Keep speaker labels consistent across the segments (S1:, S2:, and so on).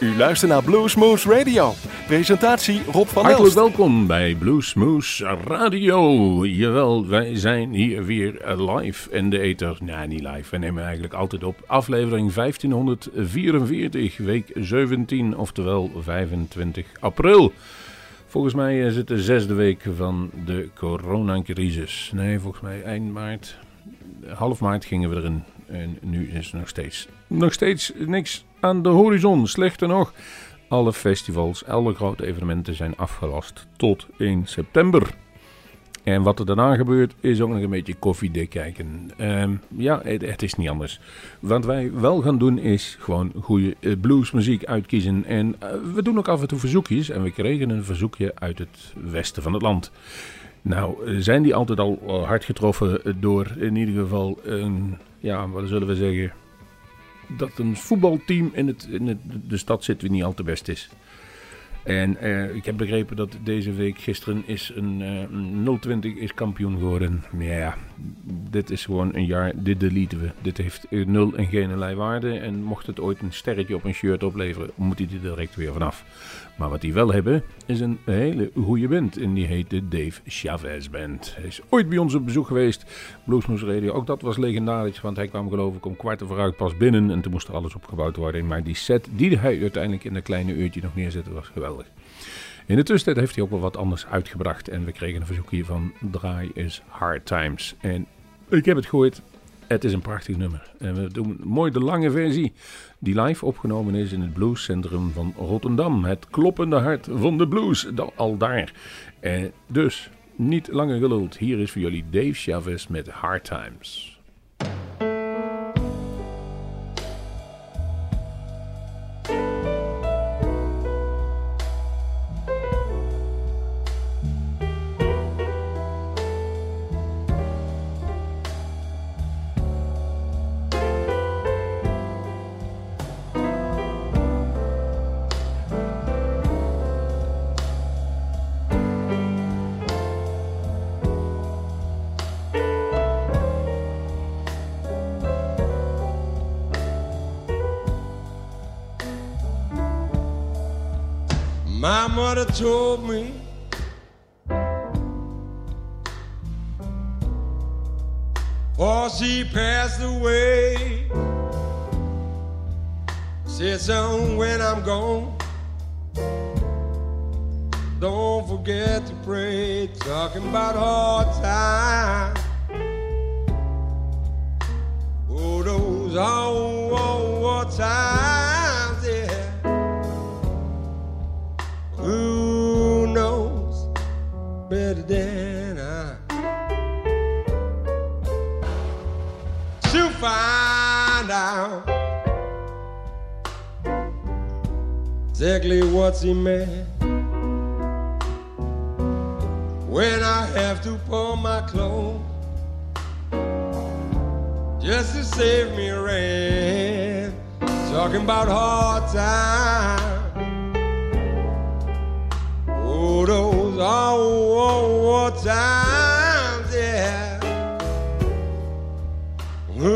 S1: U luistert naar Bluesmoose Radio. Presentatie Rob van
S2: Hartelijk
S1: Elst.
S2: welkom bij Bluesmoose Radio. Jawel, wij zijn hier weer live in de ether. Nee, niet live. We nemen eigenlijk altijd op aflevering 1544, week 17, oftewel 25 april. Volgens mij is het de zesde week van de coronacrisis. Nee, volgens mij eind maart, half maart gingen we erin. En nu is er nog steeds, nog steeds niks aan de horizon. Slechter nog, alle festivals, alle grote evenementen zijn afgelast tot 1 september. En wat er daarna gebeurt, is ook nog een beetje koffiedik kijken. Ehm, ja, het, is niet anders. Wat wij wel gaan doen, is gewoon goede eh, bluesmuziek uitkiezen. En eh, we doen ook af en toe verzoekjes. En we kregen een verzoekje uit het westen van het land. Nou, zijn die altijd al eh, hard getroffen door in ieder geval een, ja, wat zullen we zeggen, dat een voetbalteam in, het, in het, de stad zit wie niet al te best is. En eh, ik heb begrepen dat deze week, gisteren, is een eh, 020 is kampioen geworden. Maar ja, dit is gewoon een jaar, dit deleten we. Dit heeft eh, nul en geen waarde. En mocht het ooit een sterretje op een shirt opleveren, moet hij er direct weer vanaf. Maar wat die wel hebben, is een hele goede band. En die heet de Dave Chavez Band. Hij is ooit bij ons op bezoek geweest. Bluesmoose Radio. Ook dat was legendarisch, want hij kwam geloof ik om kwart over uit pas binnen. En toen moest er alles opgebouwd worden. Maar die set die hij uiteindelijk in een kleine uurtje nog neerzette, was geweldig. In de tussentijd heeft hij ook wel wat anders uitgebracht. En we kregen een verzoek hier van Draai is Hard Times. En ik heb het gehoord. Het is een prachtig nummer. En we doen mooi de lange versie die live opgenomen is in het bluescentrum van Rotterdam. Het kloppende hart van de blues, al daar. En dus, niet langer geluld. Hier is voor jullie Dave Chavez met Hard Times.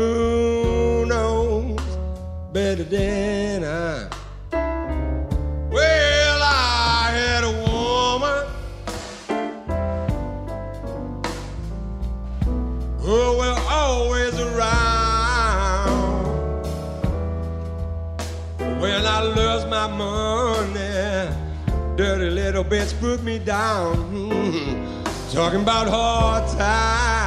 S3: Who knows better than I? Well, I had a woman who was always around when I lost my money dirty little bitch put me down. Talking about hard times.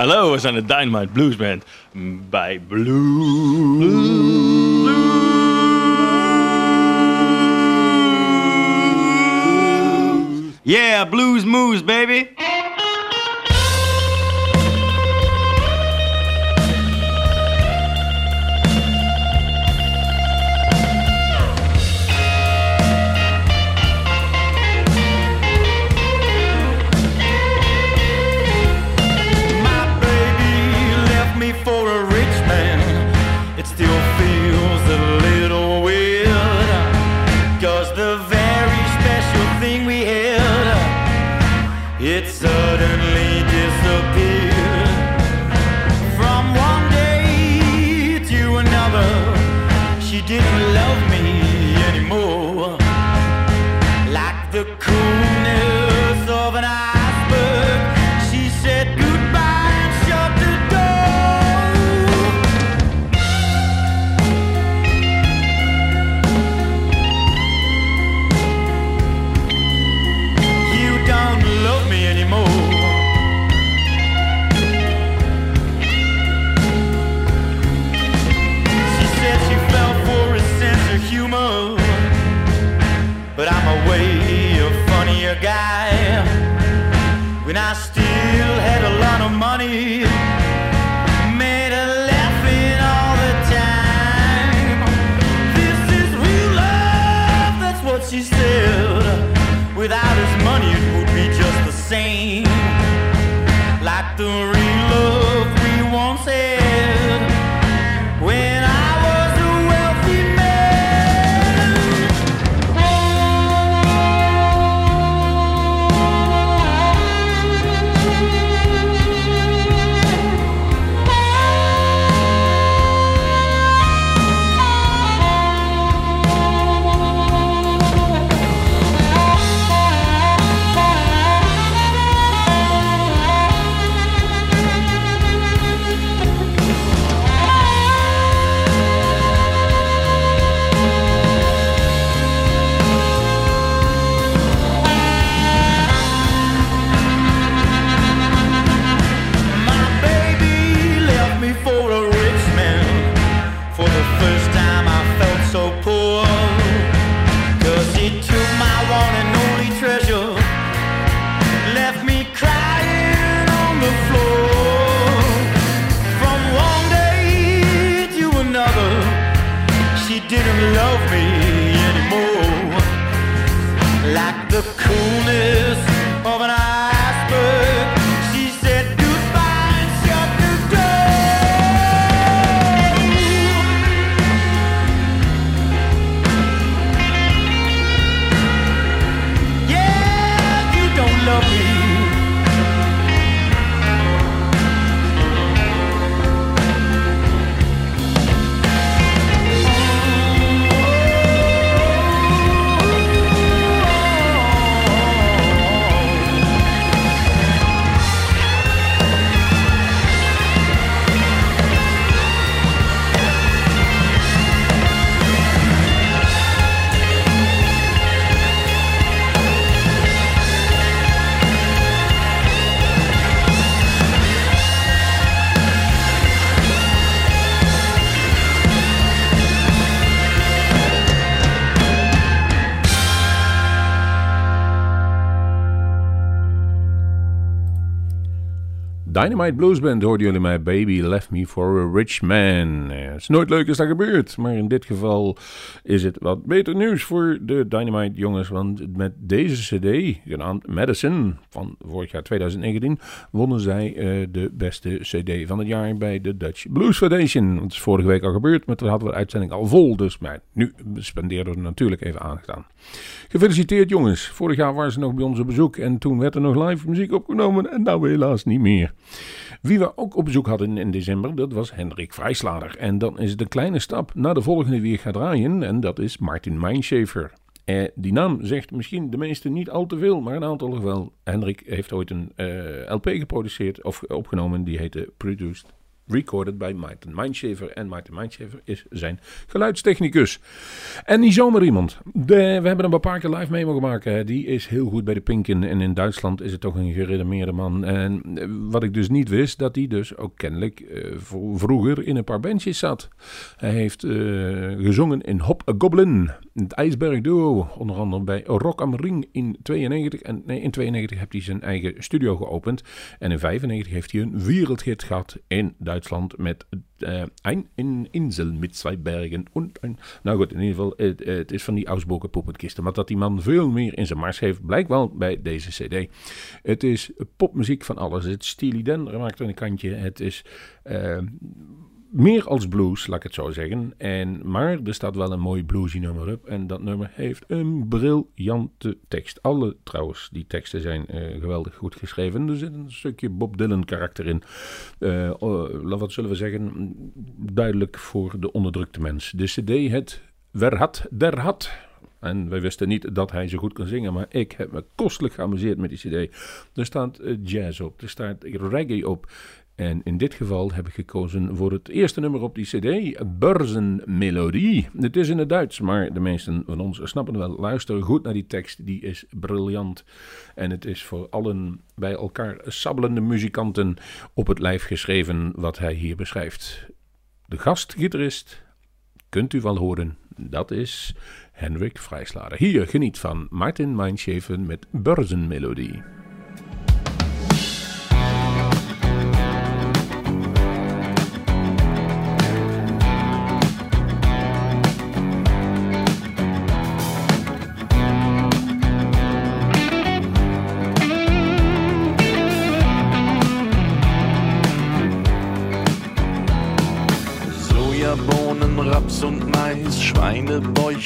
S4: Hello, we
S5: zijn de Dynamite Blues Band bij Blues. Yeah, blues moves, baby. wasted. Without his money, it would be just the same. Like the real love we once had.
S2: Dynamite Blues Band hoorden jullie mij Baby Left Me for a Rich Man. Het is nooit leuk als dat gebeurt, maar in dit geval is het wat beter nieuws voor de Dynamite jongens. Want met deze cd, genaamd Medicine, van vorig jaar 2019, wonnen zij uh, de beste cd van het jaar bij de Dutch Blues Foundation. Dat is vorige week al gebeurd, maar toen hadden we de uitzending al vol. Dus maar nu spenderen we natuurlijk even aangedaan. Gefeliciteerd jongens. Vorig jaar waren ze nog bij ons op bezoek en toen werd er nog live muziek opgenomen en nou helaas niet meer. Wie we ook op bezoek hadden in december, dat was Hendrik Vrijslader. En dan is het een kleine stap naar de volgende wie ik ga draaien en dat is Martin Meinschaefer. Eh, die naam zegt misschien de meesten niet al te veel, maar een aantal wel. Hendrik heeft ooit een uh, LP geproduceerd of opgenomen, die heette Produced recorded bij Martin Mindshaver. En Martin Mindshaver is zijn geluidstechnicus. En niet zomaar iemand. De, we hebben een paar keer live mee mogen maken. Die is heel goed bij de Pinken. En in Duitsland is het toch een geredemeerde man. En eh, wat ik dus niet wist, dat hij dus ook kennelijk uh, vroeger in een paar bandjes zat. Hij heeft uh, gezongen in Hop a Goblin. Het IJsberg Duo. Onder andere bij Rock am Ring in 92. En nee, in 92 heeft hij zijn eigen studio geopend. En in 95 heeft hij een wereldhit gehad in Duitsland. Met uh, een, een insel met twee bergen. Nou goed, in ieder geval, het, is van die Ausboken poepenkisten. Maar dat die man veel meer in zijn mars heeft, blijkt wel bij deze cd. Het is popmuziek van alles. Het is Steely Dan, maakt een kantje. Het is... Uh, meer als blues, laat ik het zo zeggen. En, maar er staat wel een mooi bluesy nummer op. En dat nummer heeft een briljante tekst. Alle trouwens, die teksten zijn uh, geweldig goed geschreven. Er zit een stukje Bob Dylan karakter in. Uh, wat zullen we zeggen? Duidelijk voor de onderdrukte mens. De cd het Verhat der Had. En wij wisten niet dat hij zo goed kon zingen, maar ik heb me kostelijk geamuseerd met die cd. Er staat jazz op, er staat reggae op. En in dit geval heb ik gekozen voor het eerste nummer op die CD, Börsenmelodie. Het is in het Duits, maar de meesten van ons snappen wel. Luister goed naar die tekst, die is briljant. En het is voor allen bij elkaar sabbelende muzikanten op het lijf geschreven wat hij hier beschrijft. De gastgitarist, kunt u wel horen, dat is Henrik Vrijslader. Hier geniet van Martin Meinschaven met Börsenmelodie.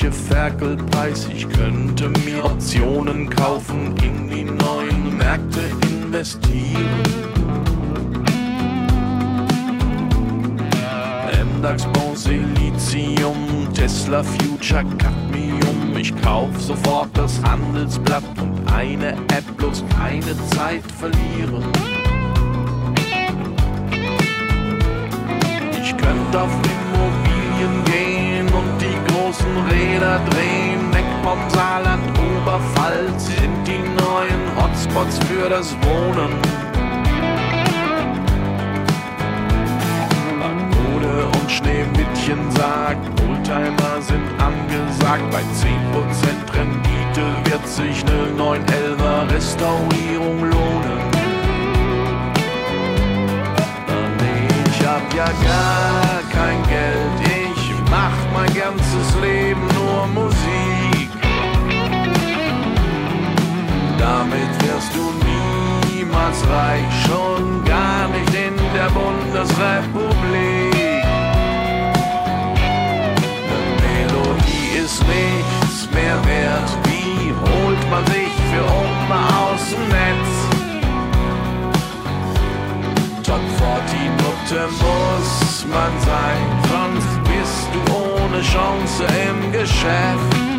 S6: Schweinebäuche, Ferkelpreis. Ich könnte mir Optionen kaufen, in die neuen Märkte investieren. MDAX, Bronze, Lithium, Tesla, Future, Cadmium. Ich kauf sofort das Handelsblatt und eine App, bloß keine Zeit verlieren. Oberpfalz sind die neuen Hotspots für das Wohnen. Pagode und Schneewittchen sagt, Oldtimer sind angesagt, bei 10% Rendite wird sich ne 911er Restaurierung lohnen. Ich hab ja gar kein Geld, mach mein ganzes Leben nur Musik. Damit wirst du niemals reich, schon gar nicht in der Bundesrepublik. Eine Melodie ist nichts mehr wert, wie holt man sich für Open aus dem Netz? Top 40 Nutte muss man sein, sonst bist du ohne Chance im Geschäft.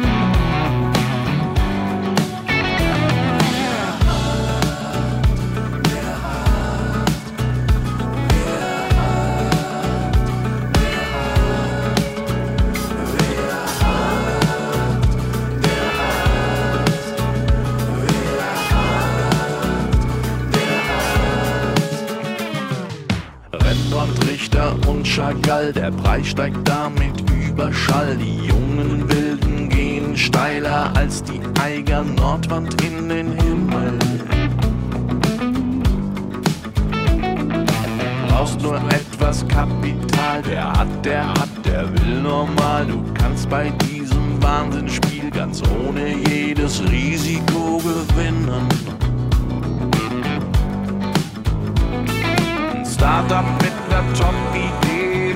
S6: Chagall, der Preis steigt damit Überschall. Die jungen Wilden gehen steiler als die Eiger Nordwand in den Himmel. brauchst nur etwas Kapital. Der hat, der hat, der will normal. Du kannst bei diesem Wahnsinnsspiel ganz ohne jedes Risiko gewinnen. Startup mit ner Top-Idee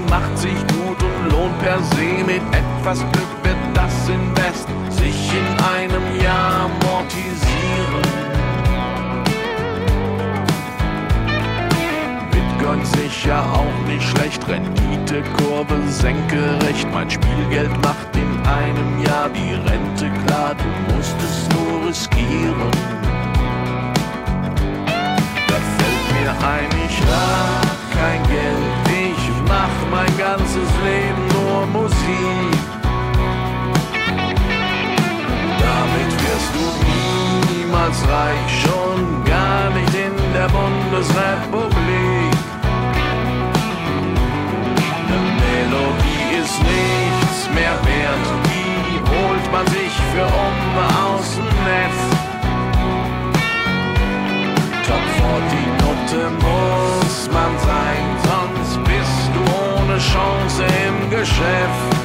S6: macht sich gut und lohnt per se. Mit etwas Glück wird das Invest sich in einem Jahr amortisieren. Bitcoin sicher auch nicht schlecht, Renditekurve senkerecht. Mein Spielgeld macht in einem Jahr die Rente klar, du musst es nur riskieren. Da fällt mir ein, ich hab kein Geld, mach mein ganzes Leben nur Musik. Damit wirst du niemals reich, schon gar nicht in der Bundesrepublik. Eine Melodie ist nichts mehr wert, die holt man sich für Umbe aus dem Netz. Top 40 Note muss man sein, Chance im Geschäft.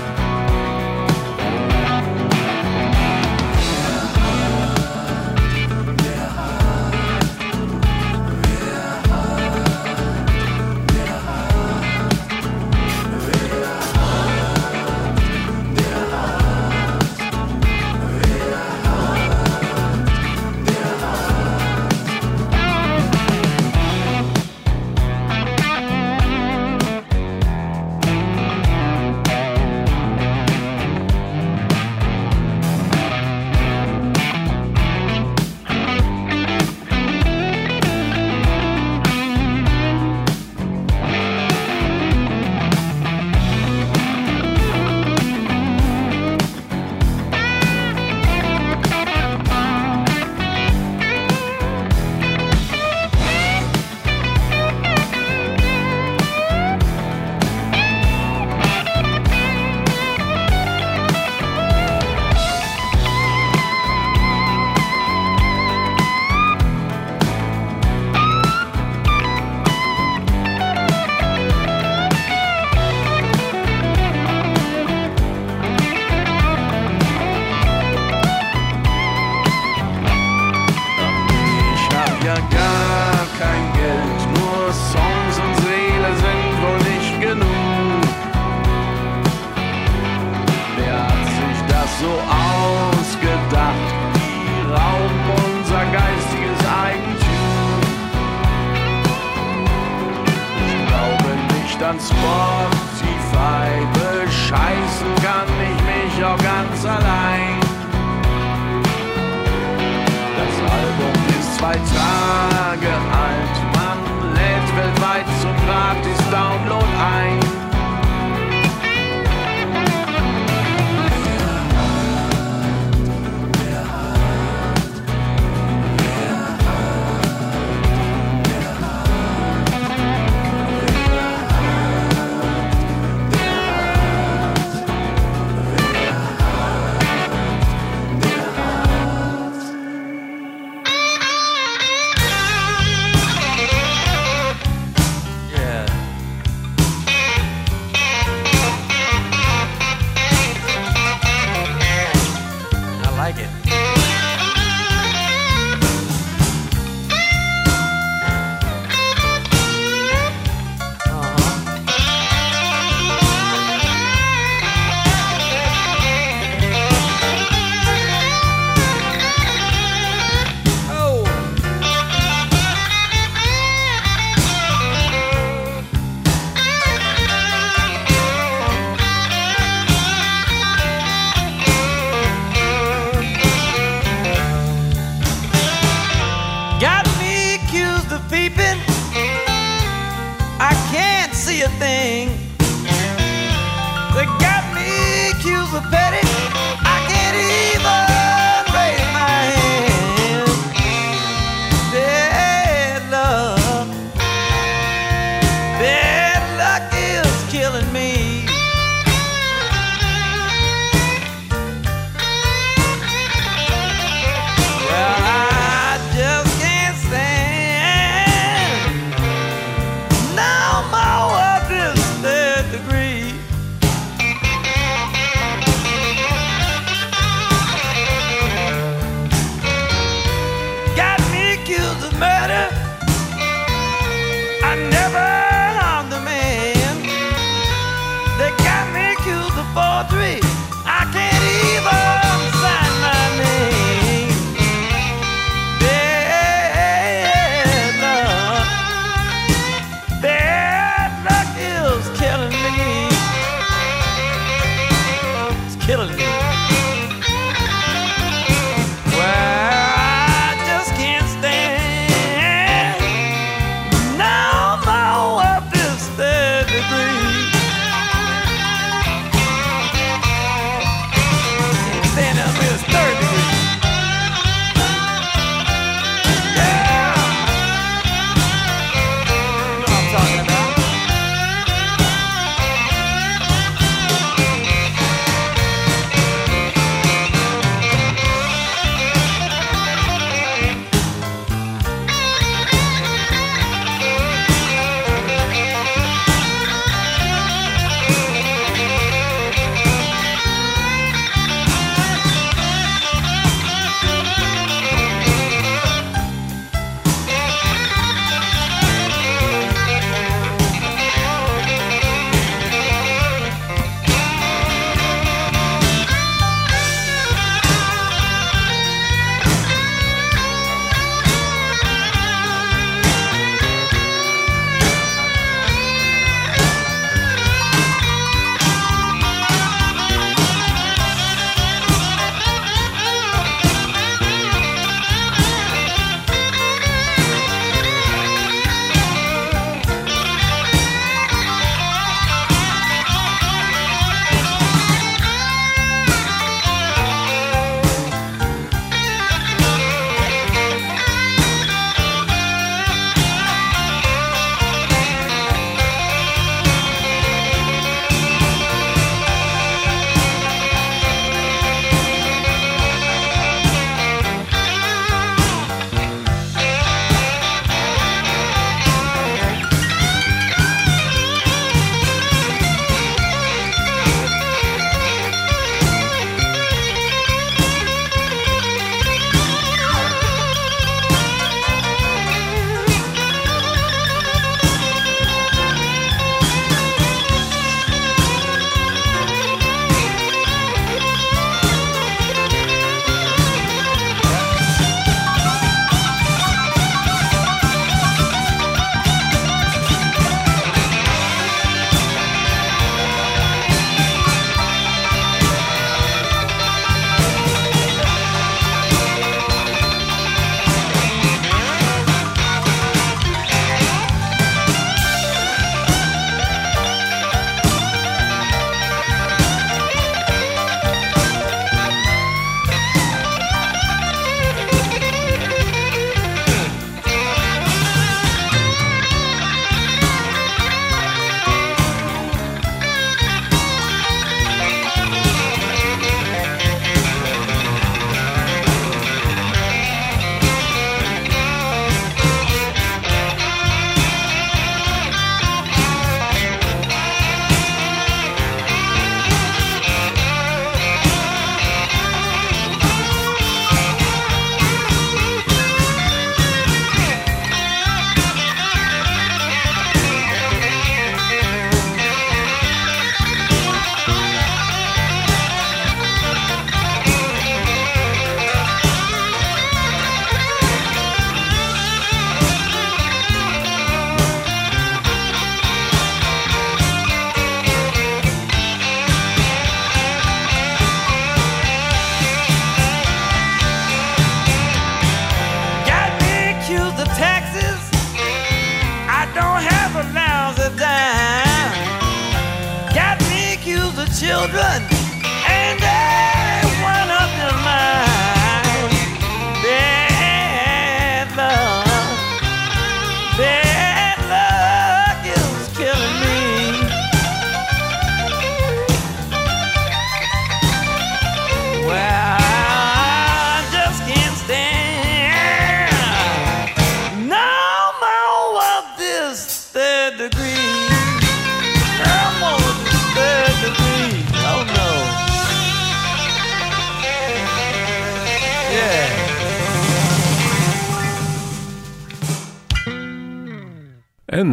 S7: Children,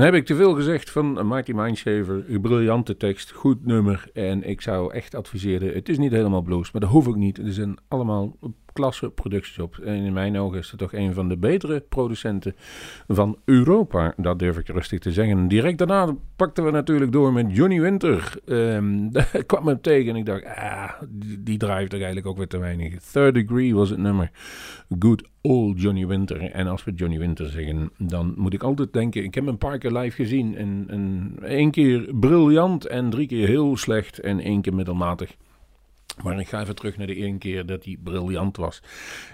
S2: heb ik te veel gezegd van Mighty Mindshaver, een briljante tekst, goed nummer. En ik zou echt adviseren, het is niet helemaal blues, maar dat hoef ik niet. Er zijn allemaal klasse producties. En in mijn ogen is het toch een van de betere producenten van Europa. Dat durf ik rustig te zeggen. Direct daarna pakten we natuurlijk door met Johnny Winter. Daar kwam hem tegen en ik dacht, ah, die, die drijft toch eigenlijk ook weer te weinig. Third Degree was het nummer. Good old Johnny Winter. En als we Johnny Winter zeggen, dan moet ik altijd denken... Ik heb hem een paar keer live gezien. En, en één keer briljant en drie keer heel slecht en één keer middelmatig. Maar ik ga even terug naar de ene keer dat hij briljant was.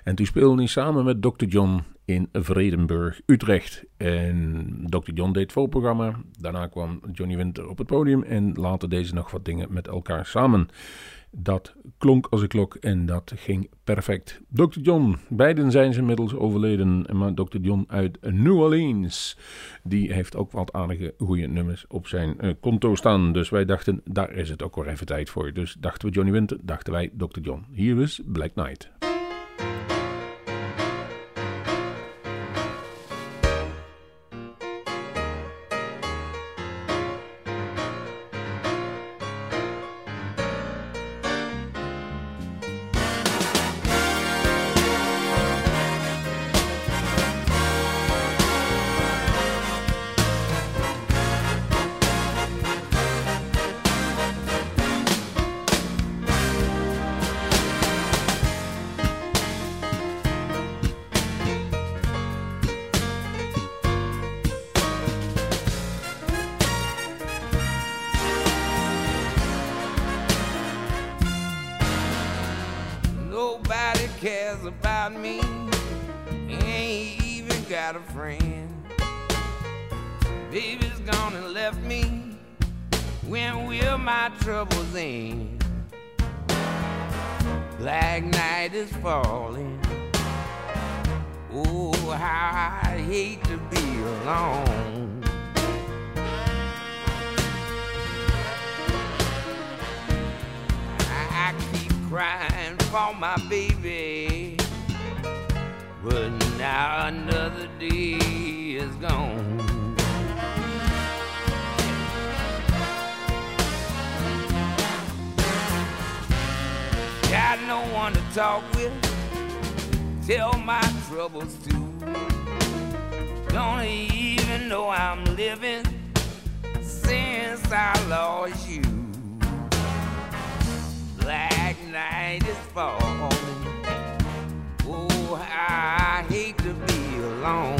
S2: En toen speelde hij samen met Dr. John in Vredenburg, Utrecht. En Dr. John deed voorprogramma. Daarna kwam Johnny Winter op het podium. En later deze nog wat dingen met elkaar samen. Dat klonk als een klok en dat ging perfect. Dr. John, beiden zijn ze inmiddels overleden. Maar Dr. John uit New Orleans, die heeft ook wat aardige goede nummers op zijn eh, konto staan. Dus wij dachten, daar is het ook weer even tijd voor. Dus dachten we Johnny Winter, dachten wij Dr. John. Hier is Black Knight.
S3: on.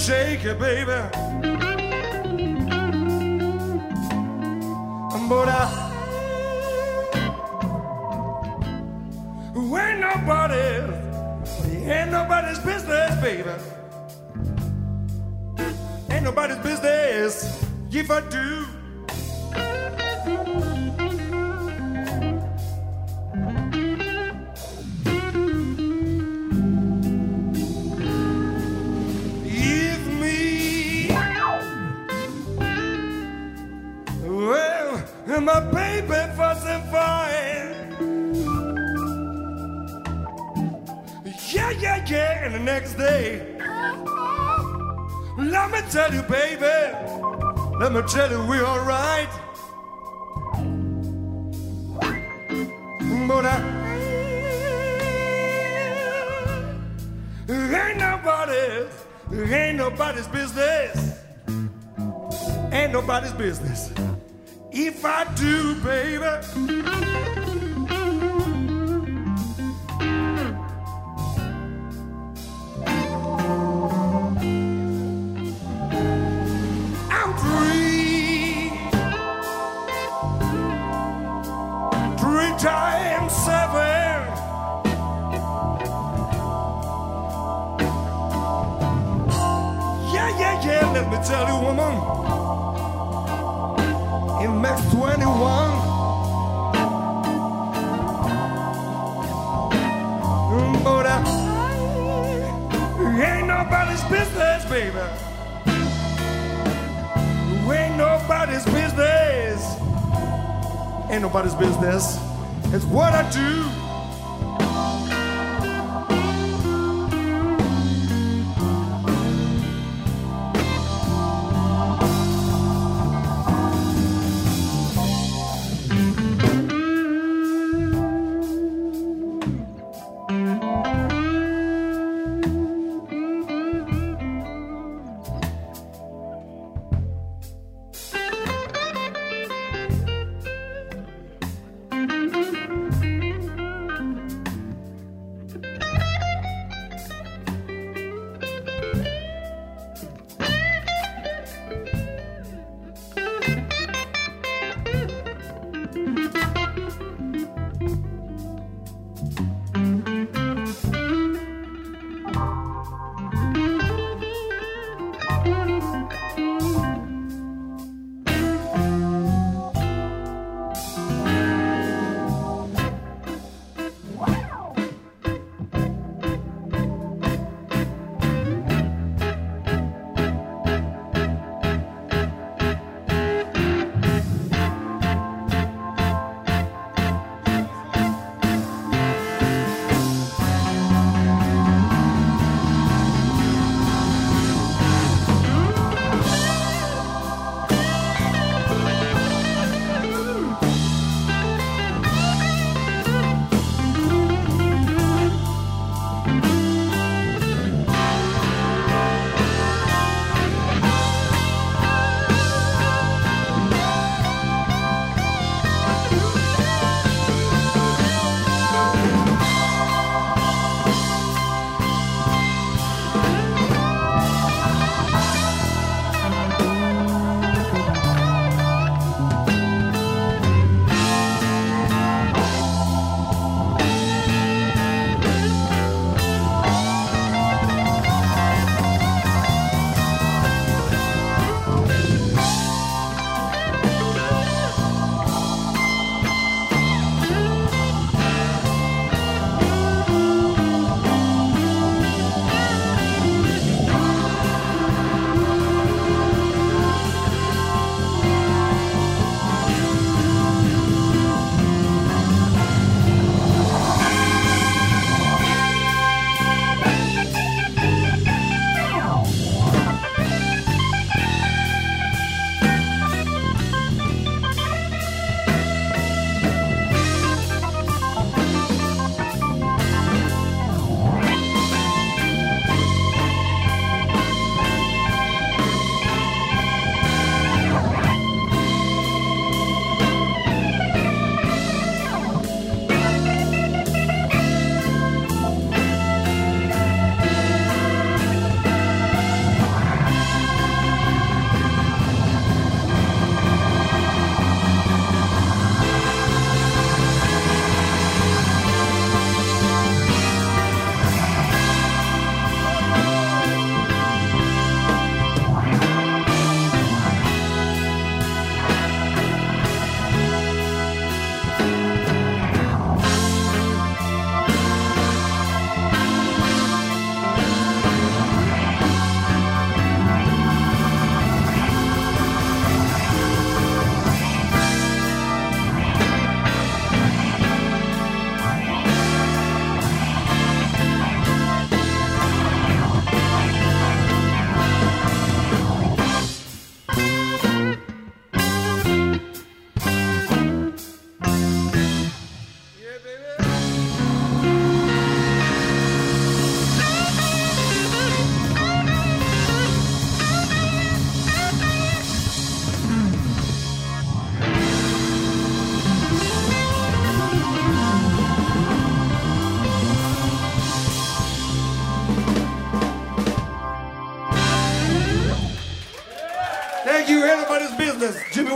S3: shake it, baby. next day. Let me tell you, baby. Let me tell you, we're alright. But I ain't nobody's, ain't nobody's business. Ain't nobody's business. If I do, baby.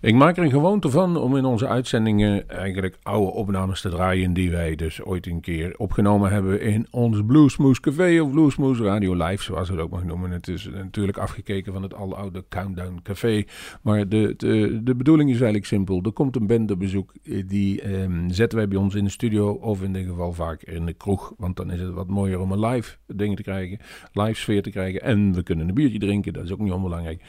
S2: Ik maak er een gewoonte van om in onze uitzendingen eigenlijk oude opnames te draaien die wij dus ooit een keer opgenomen hebben in ons Bluesmoose Café of Bluesmoose Radio Live, zoals we het ook mag noemen. Het is natuurlijk afgekeken van het aloude Countdown Café, maar de, de, de bedoeling is eigenlijk simpel. Er komt een band op bezoek, die ehm, zetten wij bij ons in de studio of in dit geval vaak in de kroeg, want dan is het wat mooier om een live ding te krijgen, live sfeer te krijgen en we kunnen een biertje drinken, dat is ook niet onbelangrijk.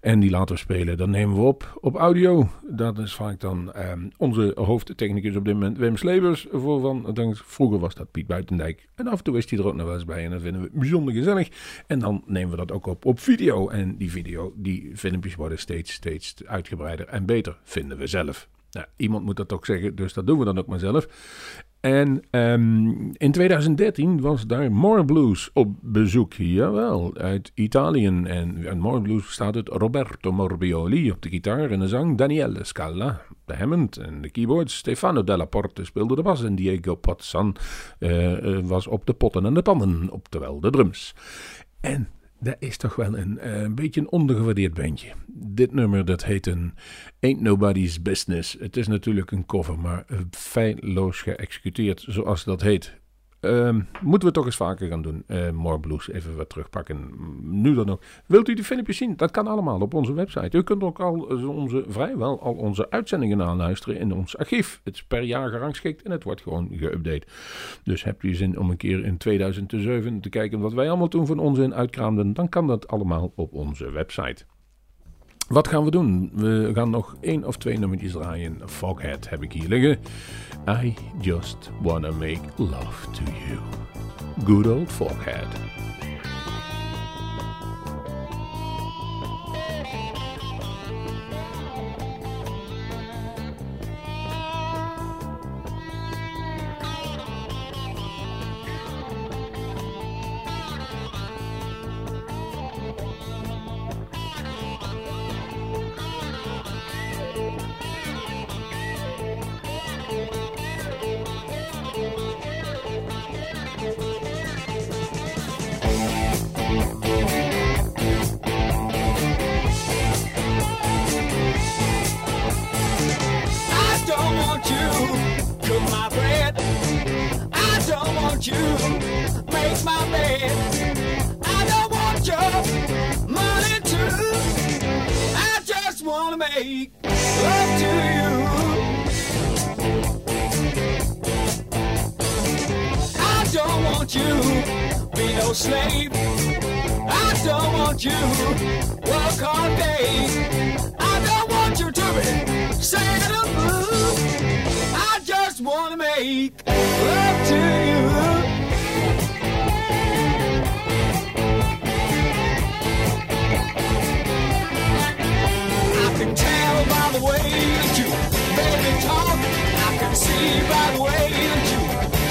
S2: En die laten we spelen, dan nemen we op op audio. Dat is vaak dan um, onze hoofdtechnicus op dit moment, Wim Slebers. Voor van, vroeger was dat Piet Buitendijk. En af en toe is hij er ook nog wel eens bij. En dat vinden we bijzonder gezellig. En dan nemen we dat ook op op video. En die video, die filmpjes worden steeds, steeds uitgebreider en beter, vinden we zelf. Nou, iemand moet dat ook zeggen, dus dat doen we dan ook maar zelf. En um, in 2013 was daar More Blues op bezoek. Jawel, uit Italië. En, en More Blues bestaat uit Roberto Morbioli op de gitaar en de zang. Daniele Scala, de Hammond en de keyboards. Stefano Della Porte speelde de bas. En Diego Pozzan uh, was op de potten en de pannen, oftewel de drums. En dat is toch wel een, eh, een beetje een ondergewaardeerd bandje. Dit nummer dat heet een Ain't Nobody's Business. Het is natuurlijk een cover, maar feilloos geëxecuteerd zoals dat heet. Um, moeten we toch eens vaker gaan doen. Uh, More Blues, even wat terugpakken. Nu dan ook. Wilt u die filmpjes zien? Dat kan allemaal op onze website. U kunt ook al onze, vrijwel al onze uitzendingen aanluisteren in ons archief. Het is per jaar gerangschikt en het wordt gewoon geüpdate. Dus hebt u zin om een keer in 2007 te kijken wat wij allemaal toen van onzin uitkraamden, dan kan dat allemaal op onze website. Wat gaan we doen? We gaan nog één of twee nummertjes draaien. Foghead heb ik hier liggen. I just wanna make love to you. Good old Foghead.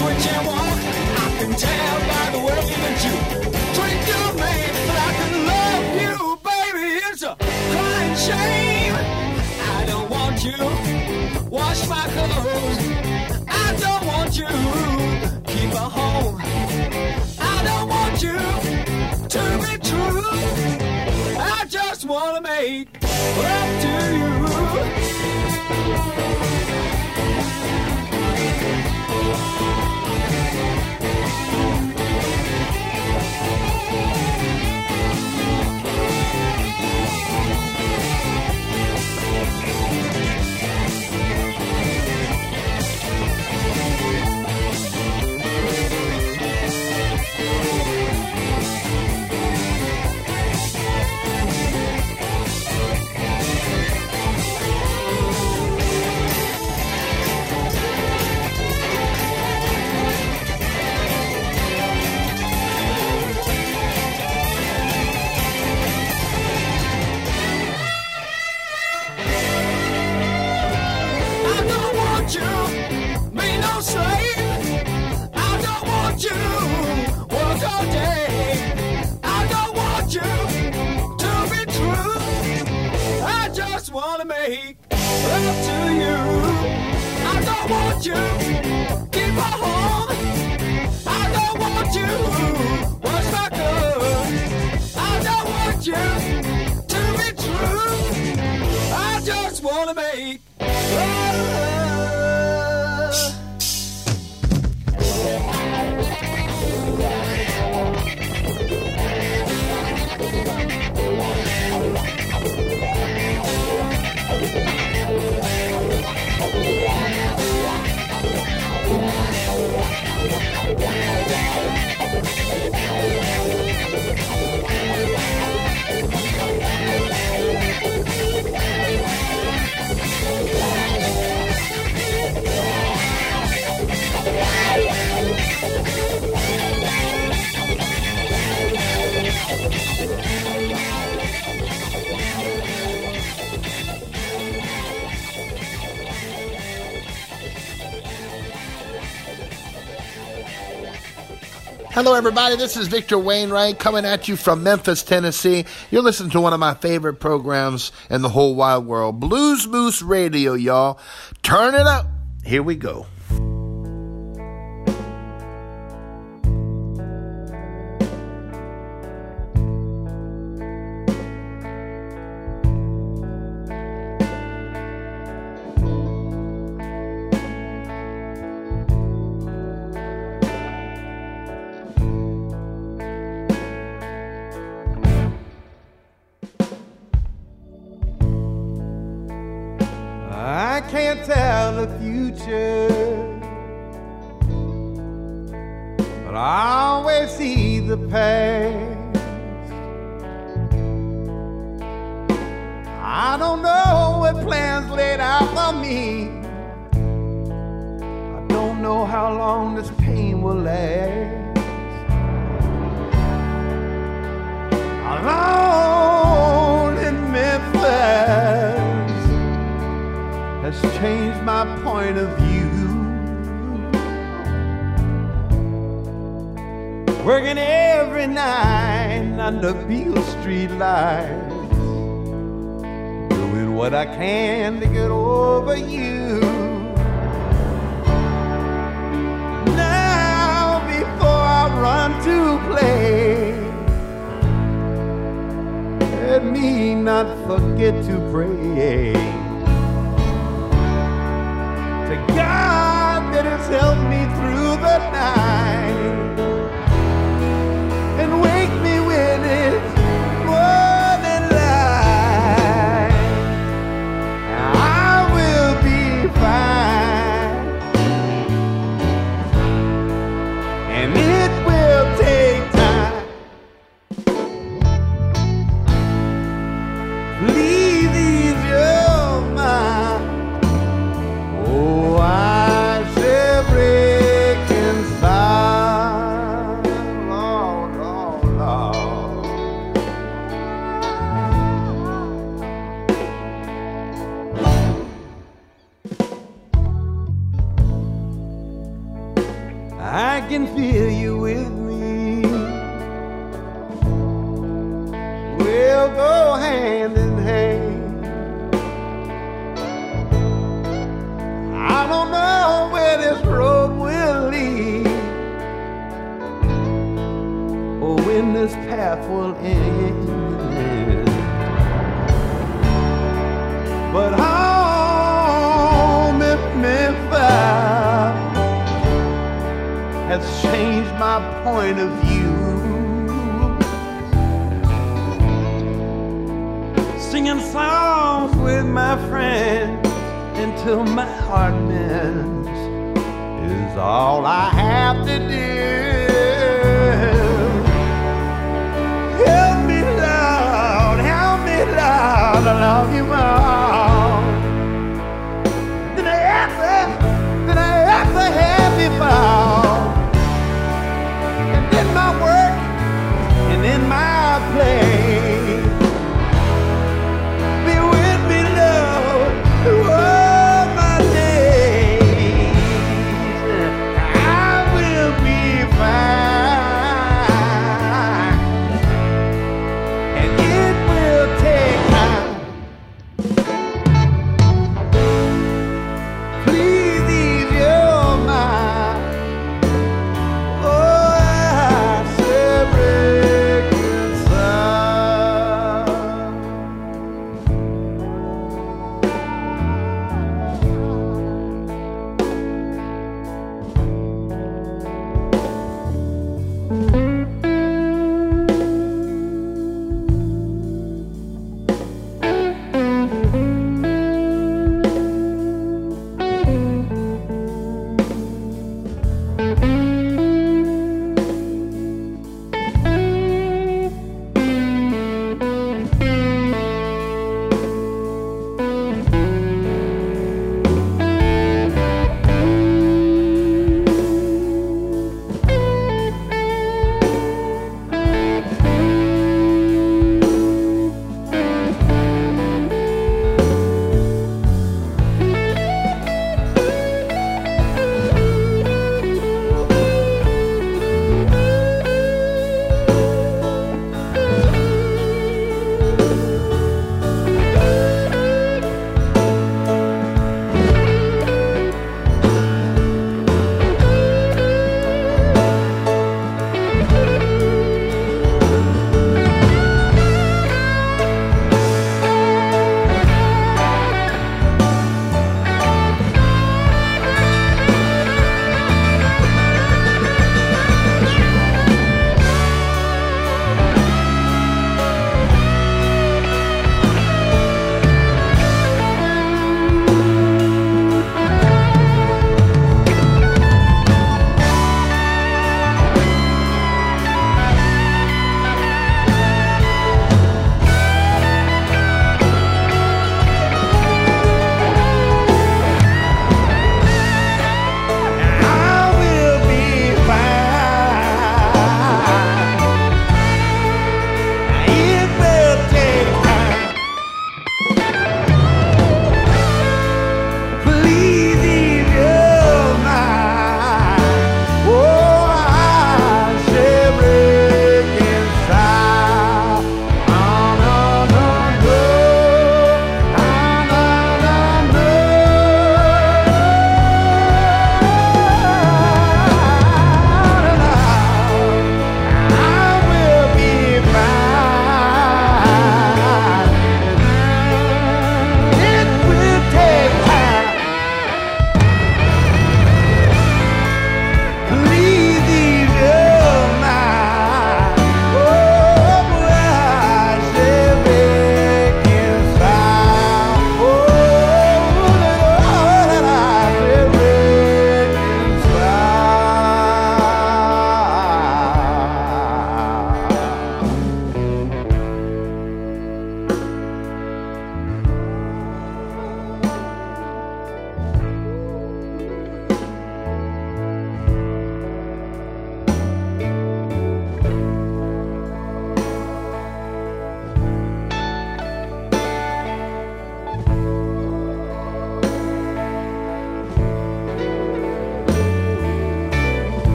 S2: switch and walk.
S7: I can tell by the way that you treat to me but I can love you, baby. It's a crying shame. I don't want you. Wash my clothes. I don't want you. Keep a home. I don't want you
S8: to be true. I just wanna make love to you.
S7: Hello, everybody. This is Victor Wainwright coming at you from Memphis, Tennessee. You're listening to one of my favorite programs in the whole wide world, Blues Moose Radio, y'all. Turn it up. Here we go.
S9: Working every night under Beale Street lights, doing what I can to get over you. Now, before I run to play, let me not forget to pray to God that has helped me through the night Singing songs with my friends until my heart mends is all I have to do. Help me, Lord, help me, Lord, I love you more. Than I ever, than I ever had before. And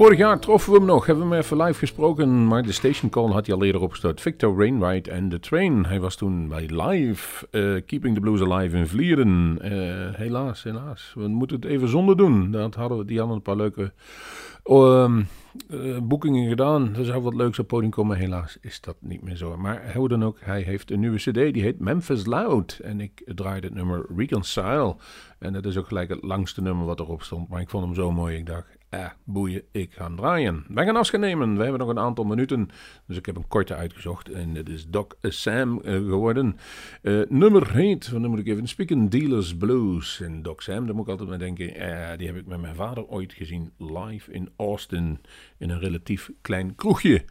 S2: Vorig jaar troffen we hem nog, hebben we hem even live gesproken, maar de station call had hij al eerder opgestart. Victor Rainwright en The Train. Hij was toen bij live, eh, Keeping the Blues Alive in Vlieren. Eh, helaas, helaas. We moeten het even zonder doen. Dat hadden we, die hadden een paar leuke ehm, eh, boekingen gedaan. Er zou wat leuks op podium komen. Helaas is dat niet meer zo. Maar hoe dan ook, hij heeft een nieuwe cd. Die heet Memphis Loud. En ik draaide het nummer Reconcile. En dat is ook gelijk het langste nummer wat erop stond. Maar ik vond hem zo mooi. Ik dacht, eh, boeien, ik ga draaien. Wij gaan afscheid nemen. We hebben nog een aantal minuten. Dus ik heb een korte uitgezocht. En het is Doc Sam eh, geworden. Eh, nummer heet, wat moet ik even spieken? Dealers Blues. En Doc Sam, daar moet ik altijd mee denken. eh, die heb ik met mijn vader ooit gezien. Live in Austin. In een relatief klein kroegje.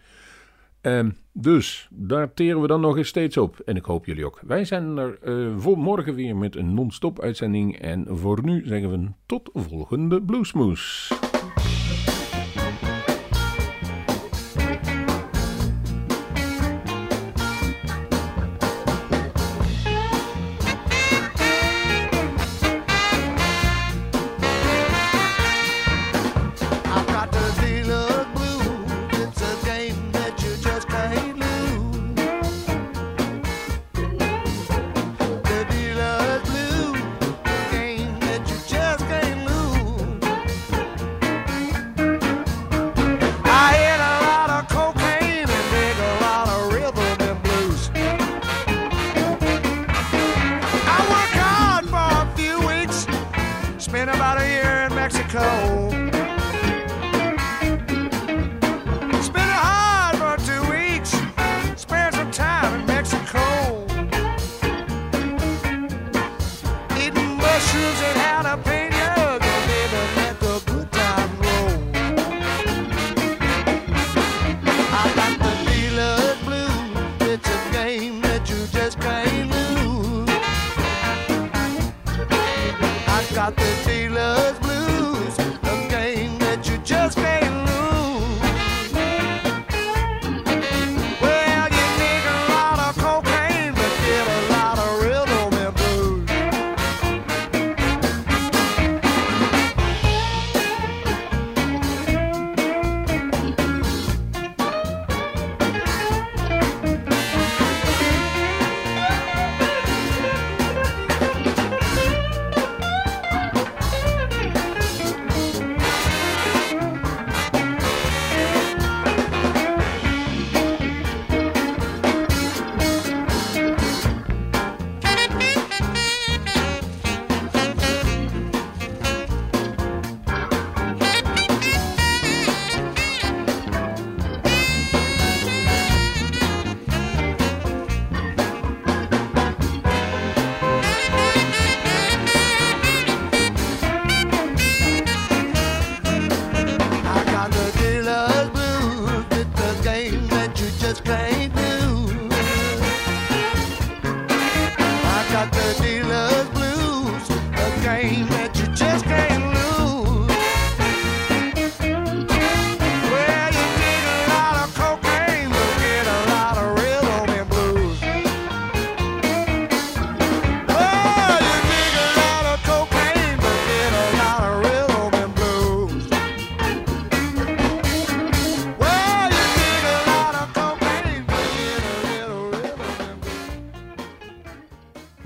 S2: Ehm, dus daar teren we dan nog eens steeds op. En ik hoop jullie ook. Wij zijn er voor morgen weer met een non-stop uitzending. En voor nu zeggen we tot volgende Bluesmoes.
S9: I got the dealer's